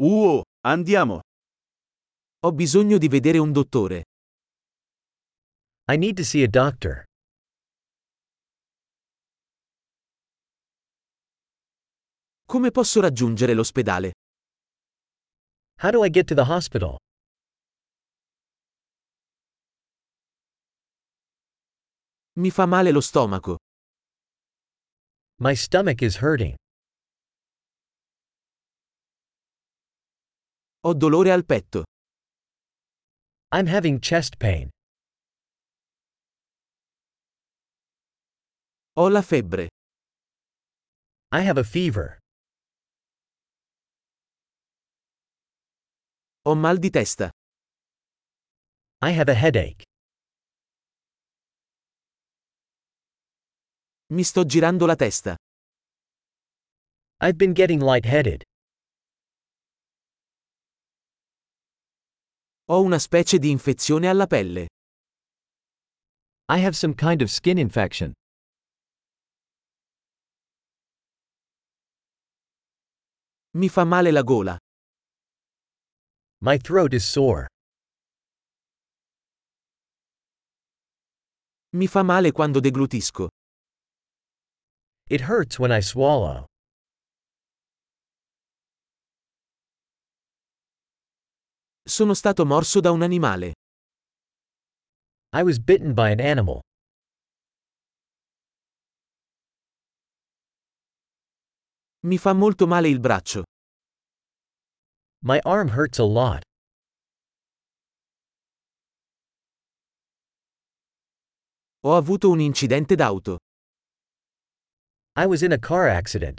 Uh, andiamo. Ho bisogno di vedere un dottore. I need to see a doctor. Come posso raggiungere l'ospedale? How do I get to the hospital? Mi fa male lo stomaco. My stomach is hurting. Ho dolore al petto. I'm having chest pain. Ho la febbre. I have a fever. Ho mal di testa. I have a headache. Mi sto girando la testa. I've been getting lightheaded. Ho una specie di infezione alla pelle. I have some kind of skin infection. Mi fa male la gola. My throat is sore. Mi fa male quando deglutisco. It hurts when I swallow. Sono stato morso da un animale. I was bitten by an animal. Mi fa molto male il braccio. My arm hurts a lot. Ho avuto un incidente d'auto. I was in a car accident.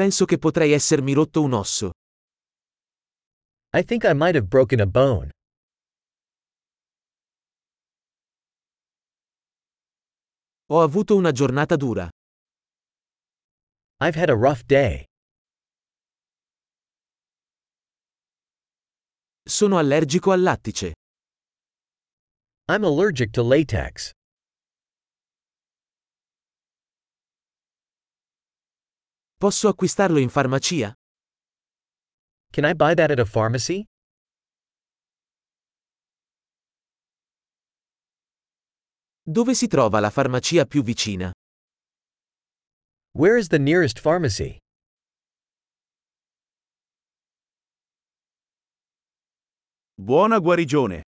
Penso che potrei essermi rotto un osso. I think I might have broken a bone. Ho avuto una giornata dura. I've had a rough day. Sono allergico al lattice. I'm allergic to latex. Posso acquistarlo in farmacia? Can I buy that at a pharmacy? Dove si trova la farmacia più vicina? Where is the nearest pharmacy? Buona guarigione.